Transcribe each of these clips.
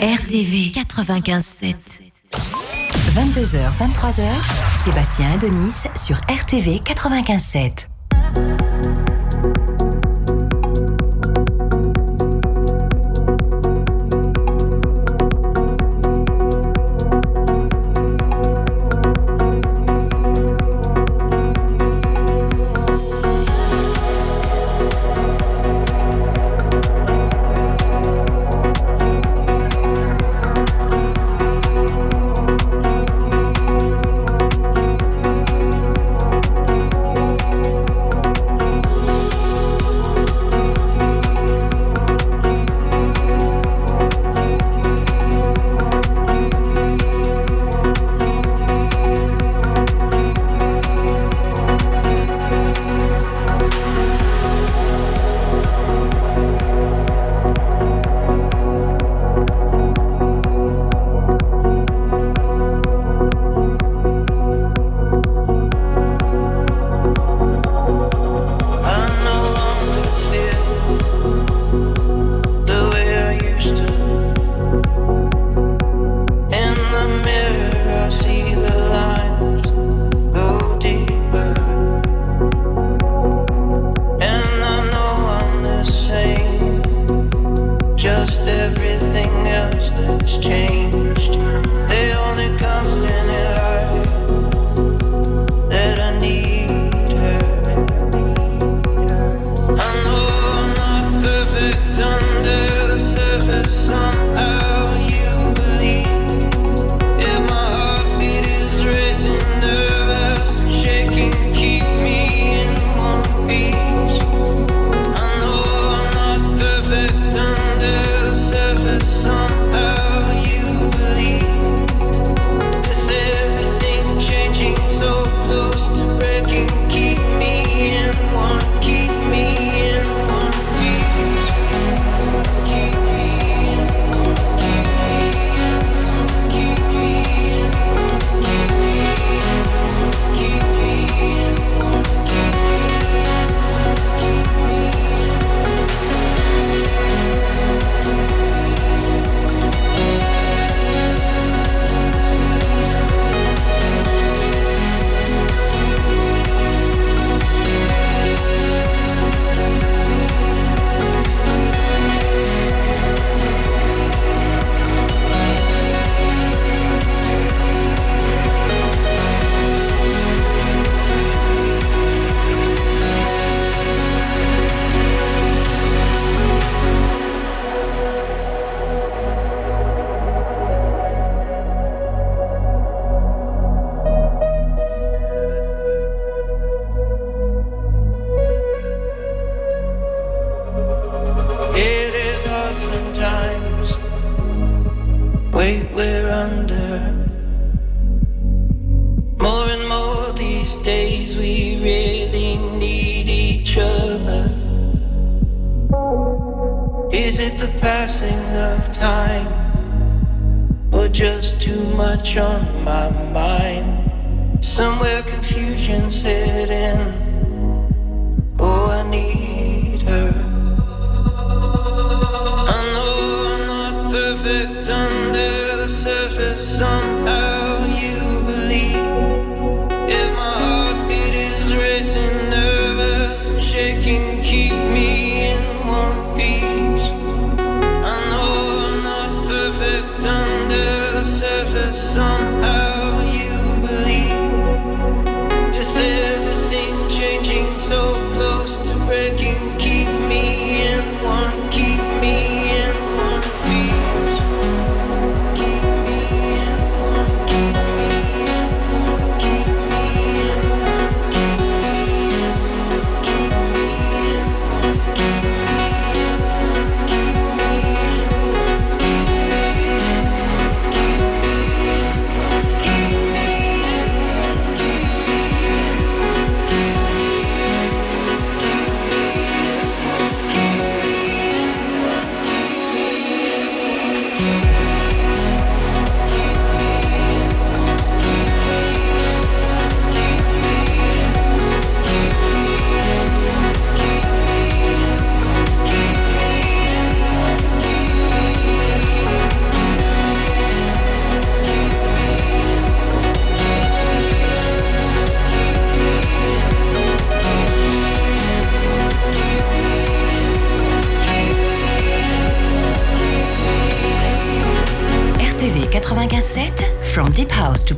RTV 95.7. 22h, 23h, Sébastien Adonis sur RTV 95.7.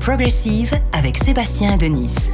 Progressive avec Sébastien Denis.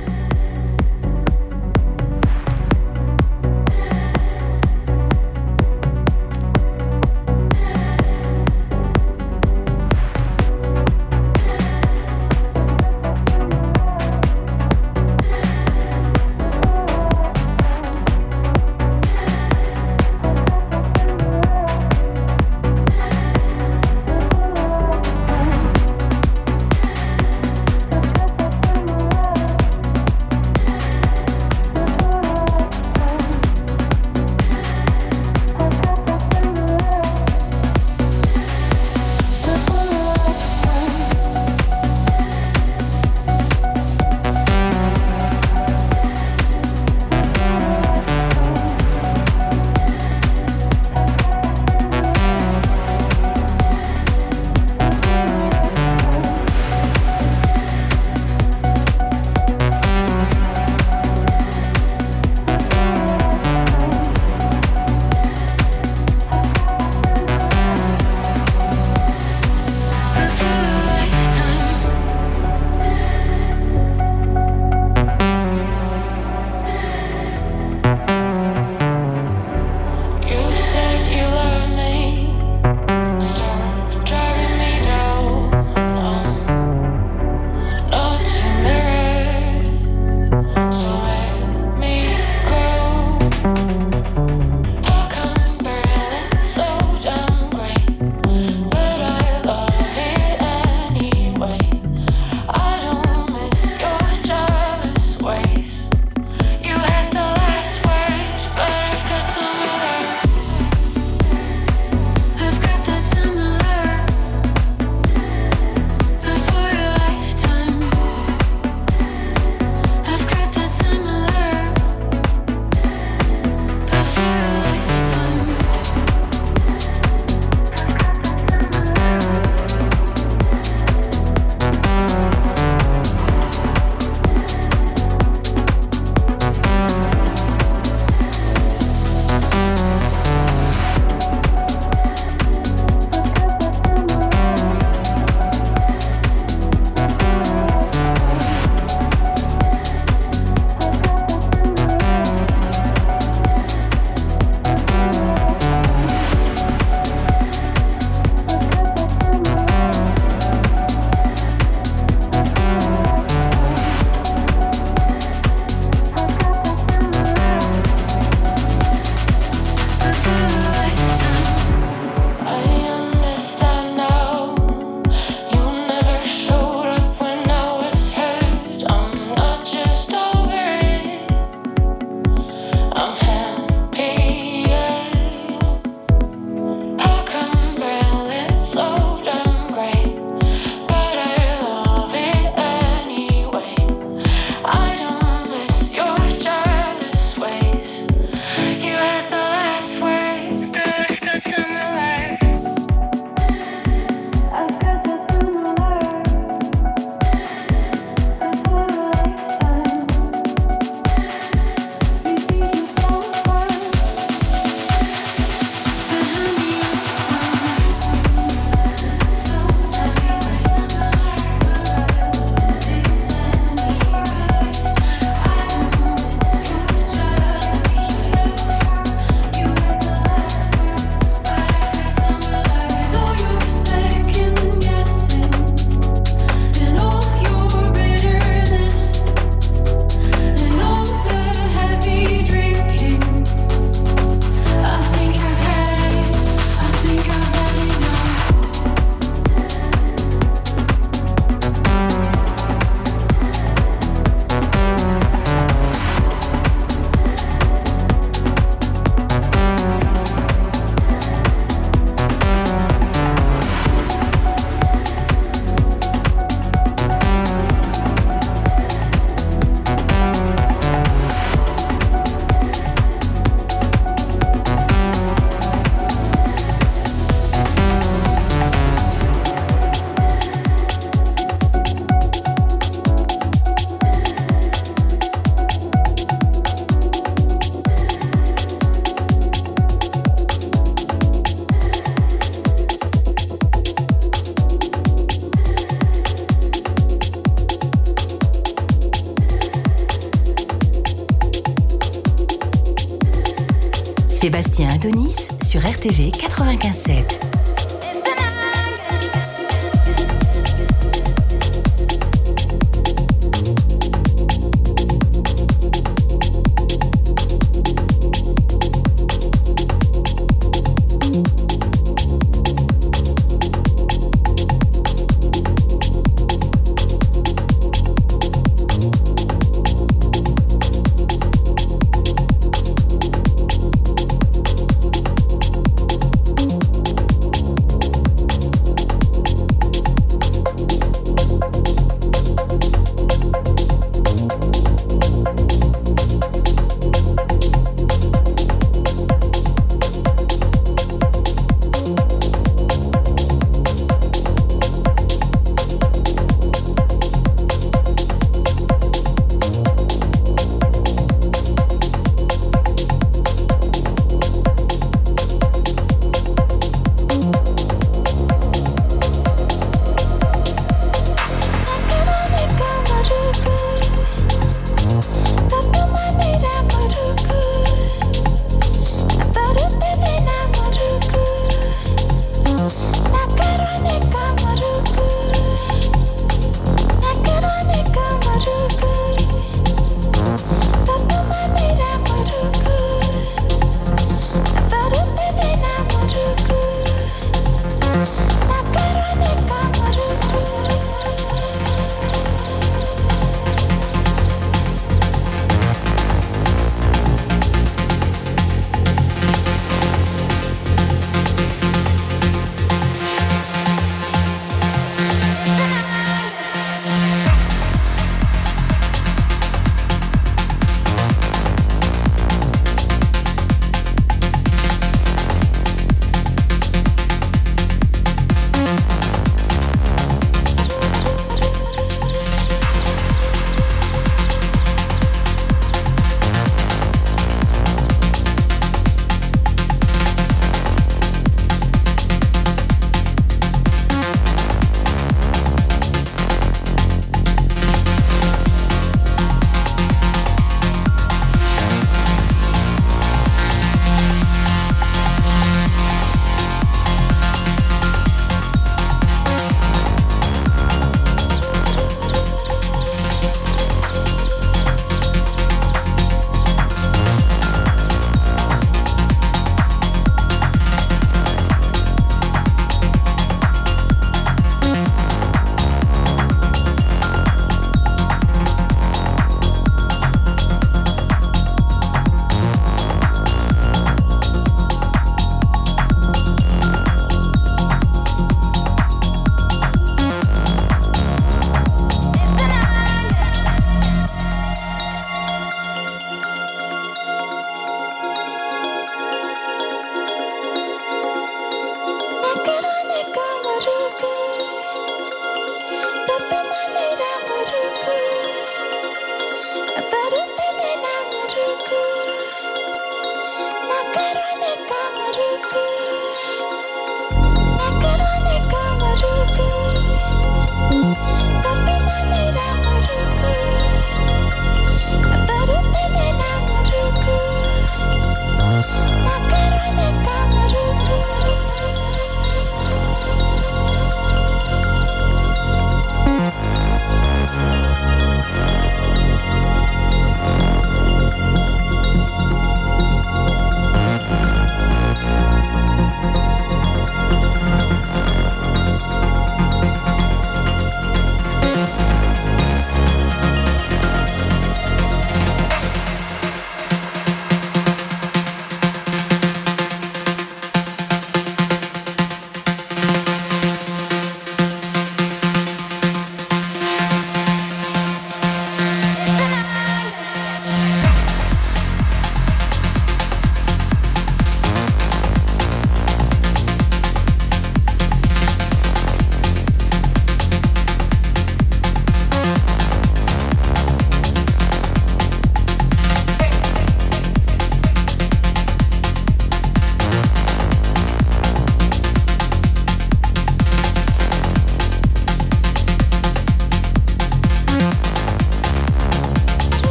Adonis sur RTV 95.7.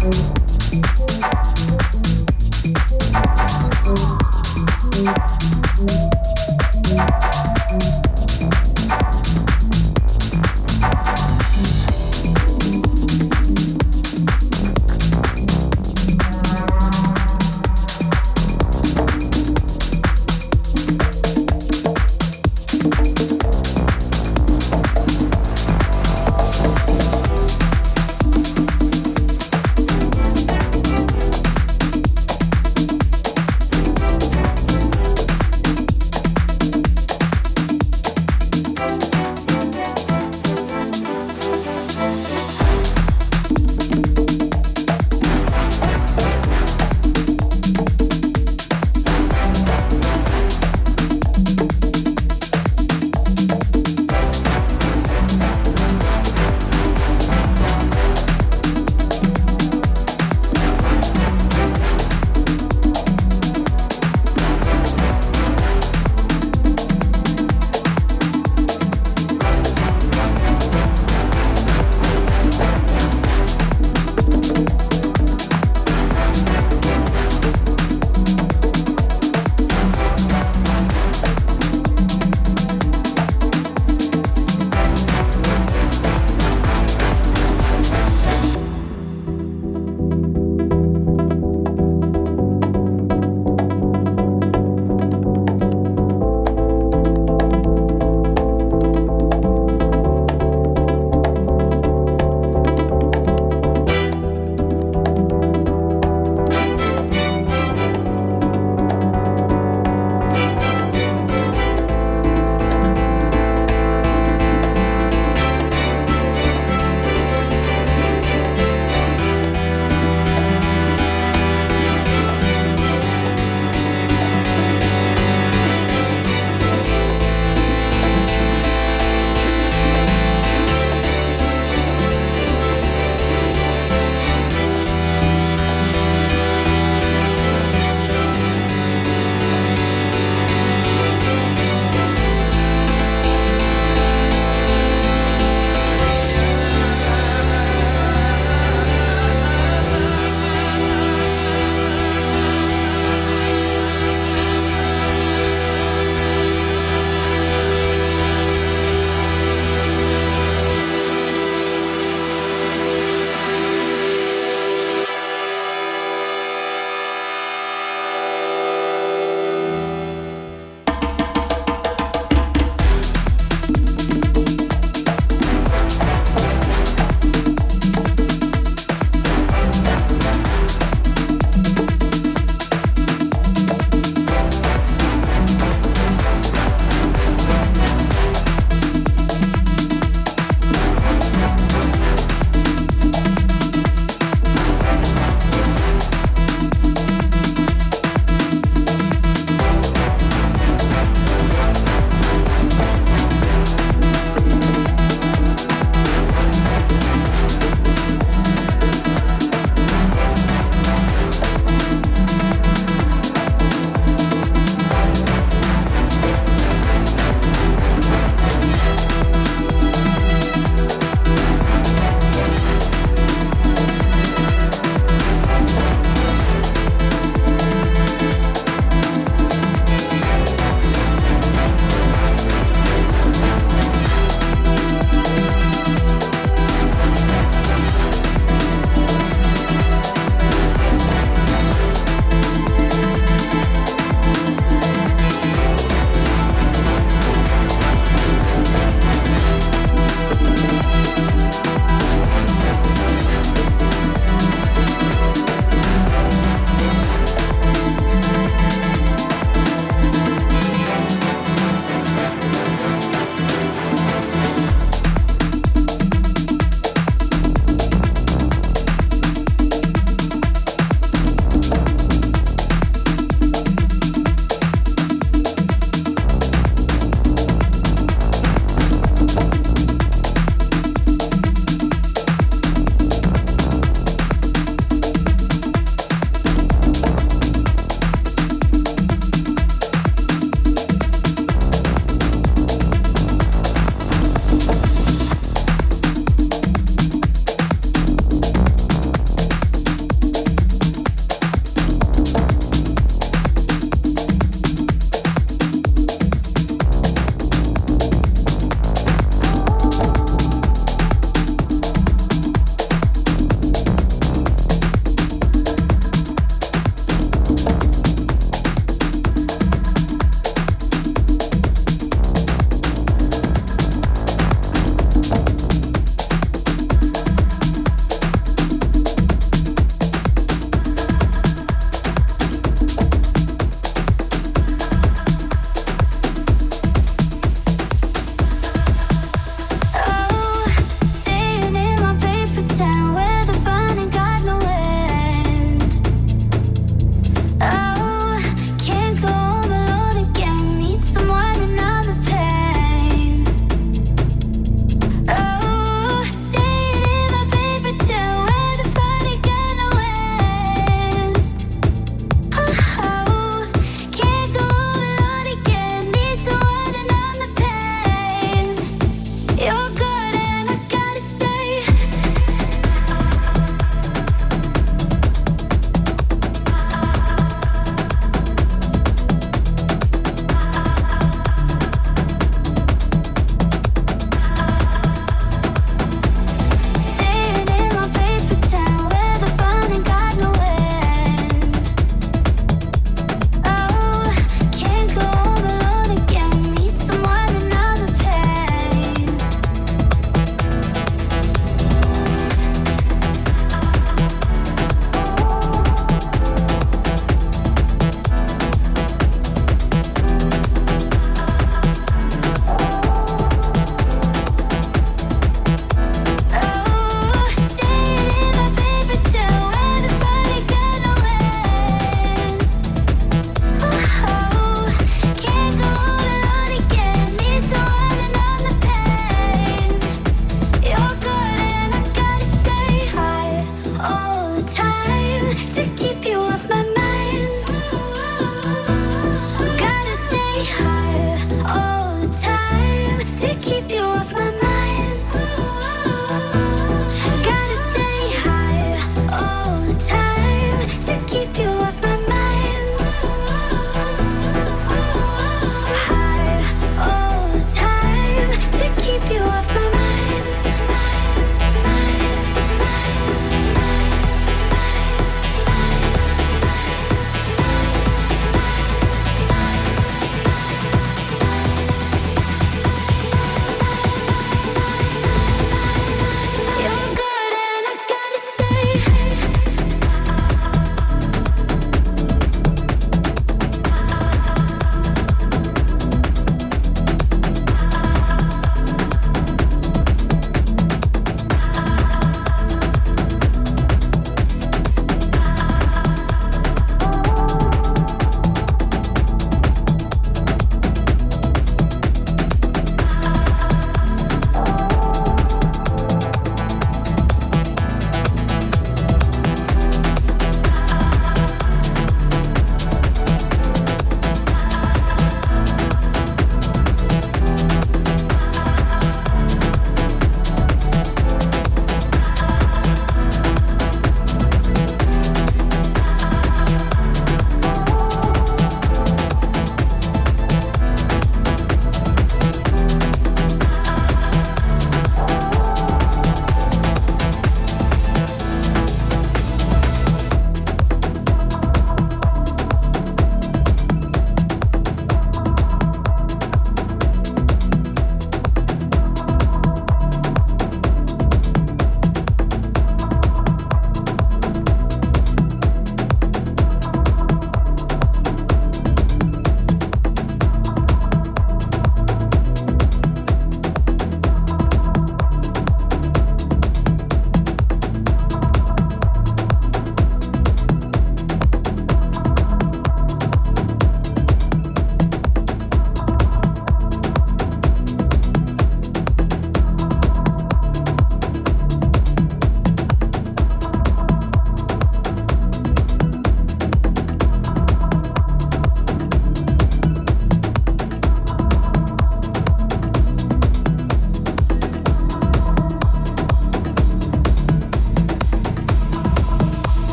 Thank you.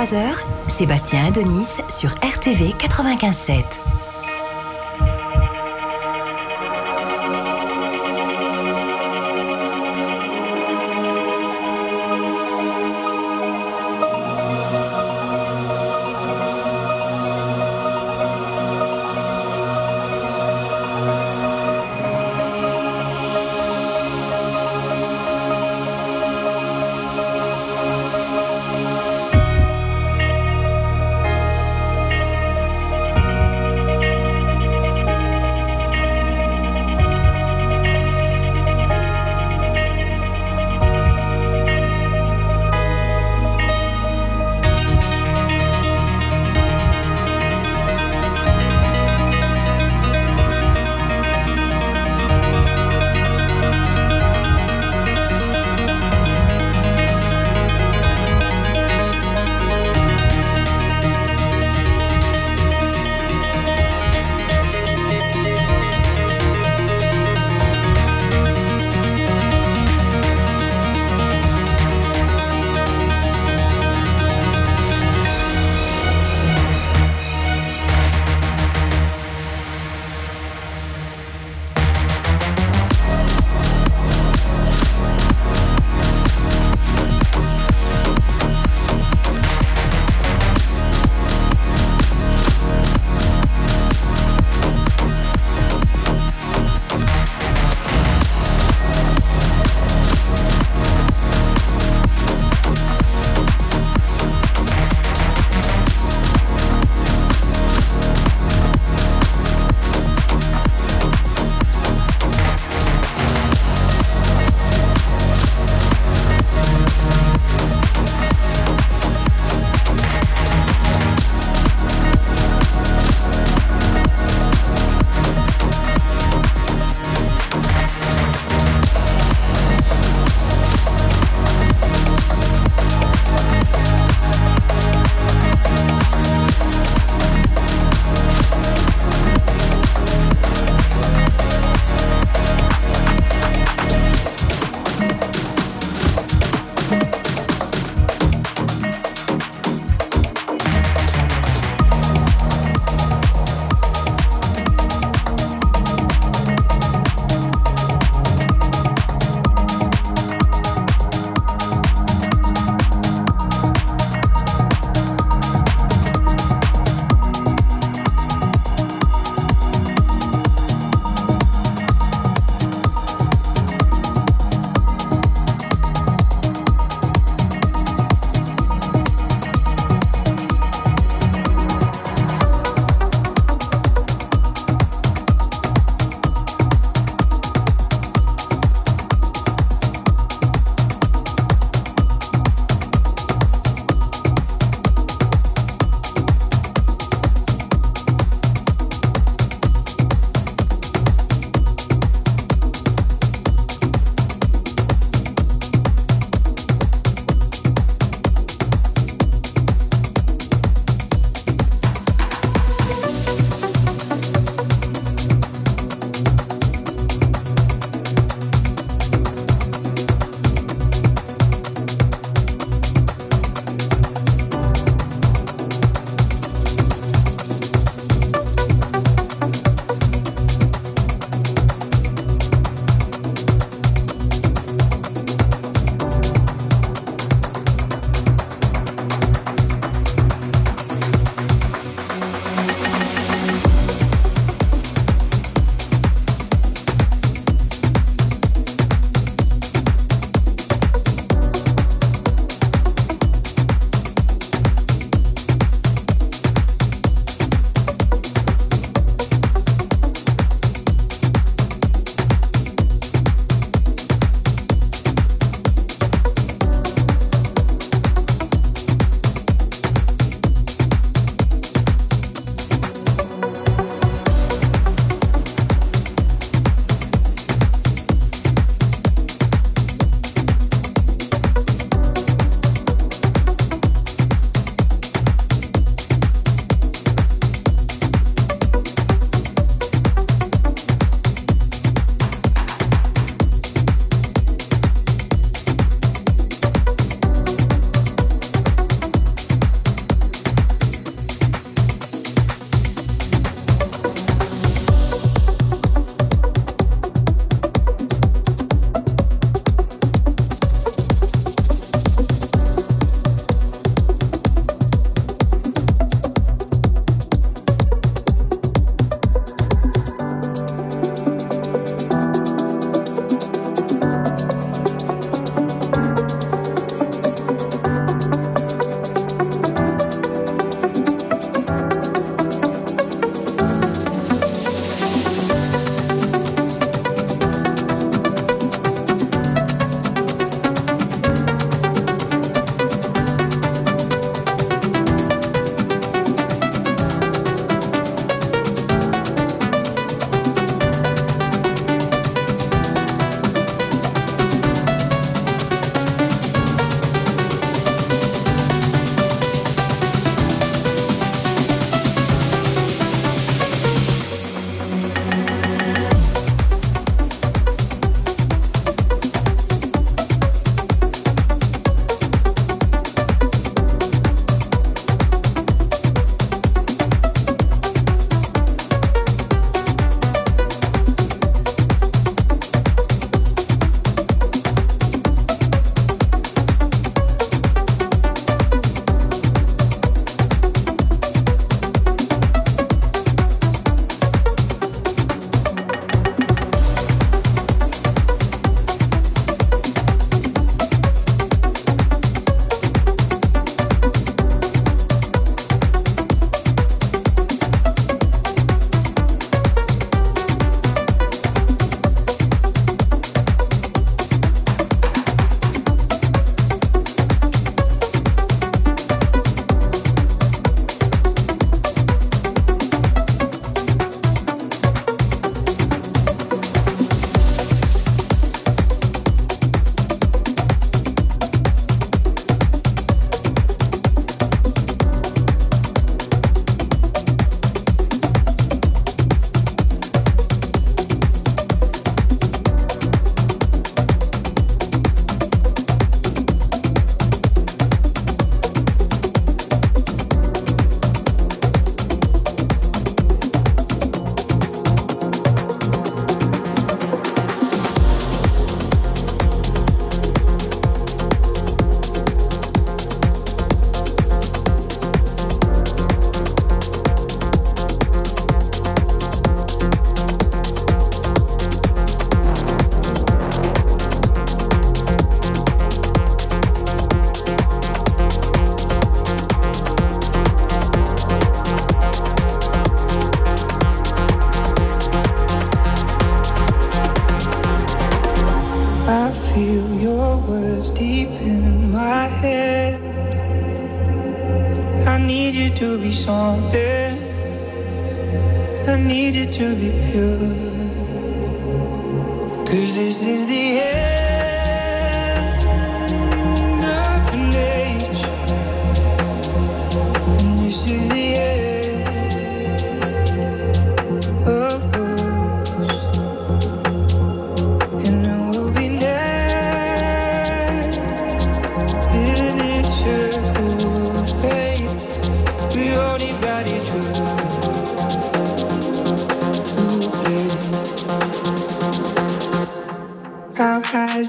23h, Sébastien Adonis sur RTV 95.7.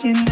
you know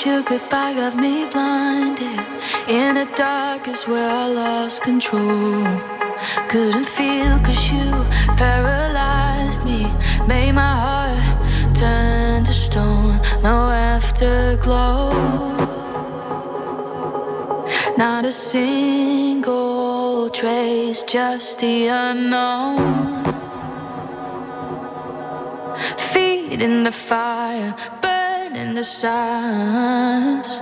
Kiss you goodbye got me blinded. In the dark is where I lost control. Couldn't feel cause you paralyzed me. Made my heart turn to stone. No afterglow. Not a single trace, just the unknown. Feet in the fire the silence.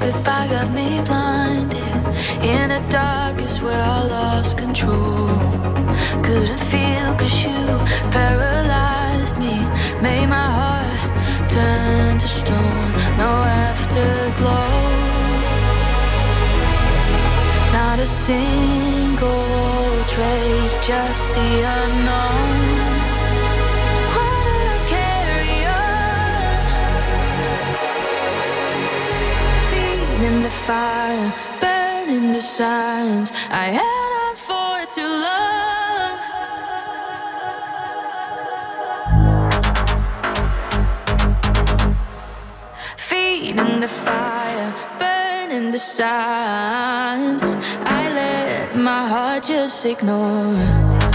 goodbye got me blinded. In the darkest where I lost control. Couldn't feel cause you paralyzed me. Made my heart turn to stone. No afterglow. Not a single trace, just the unknown. Fire, burning the signs. I held on for too long. Feeding the fire, burning the signs. I let my heart just ignore.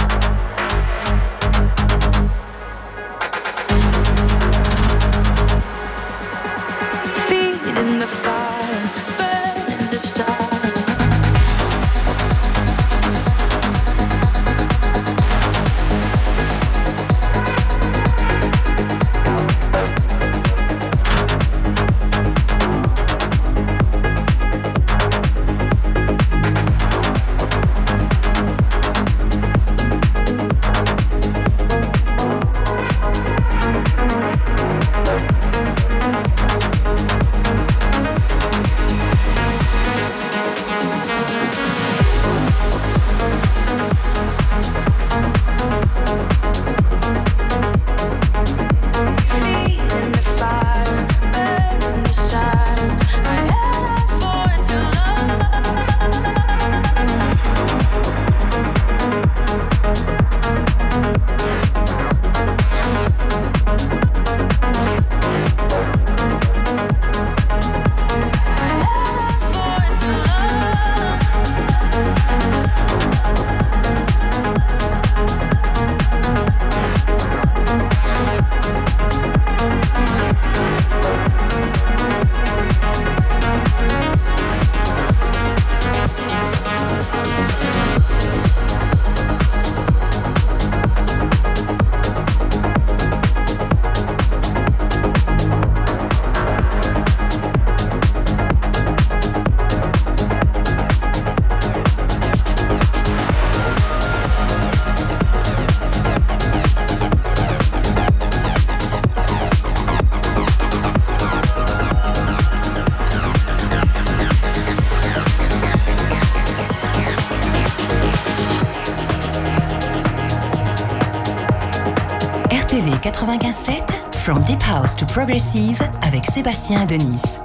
From Deep House to Progressive avec Sébastien et Denise.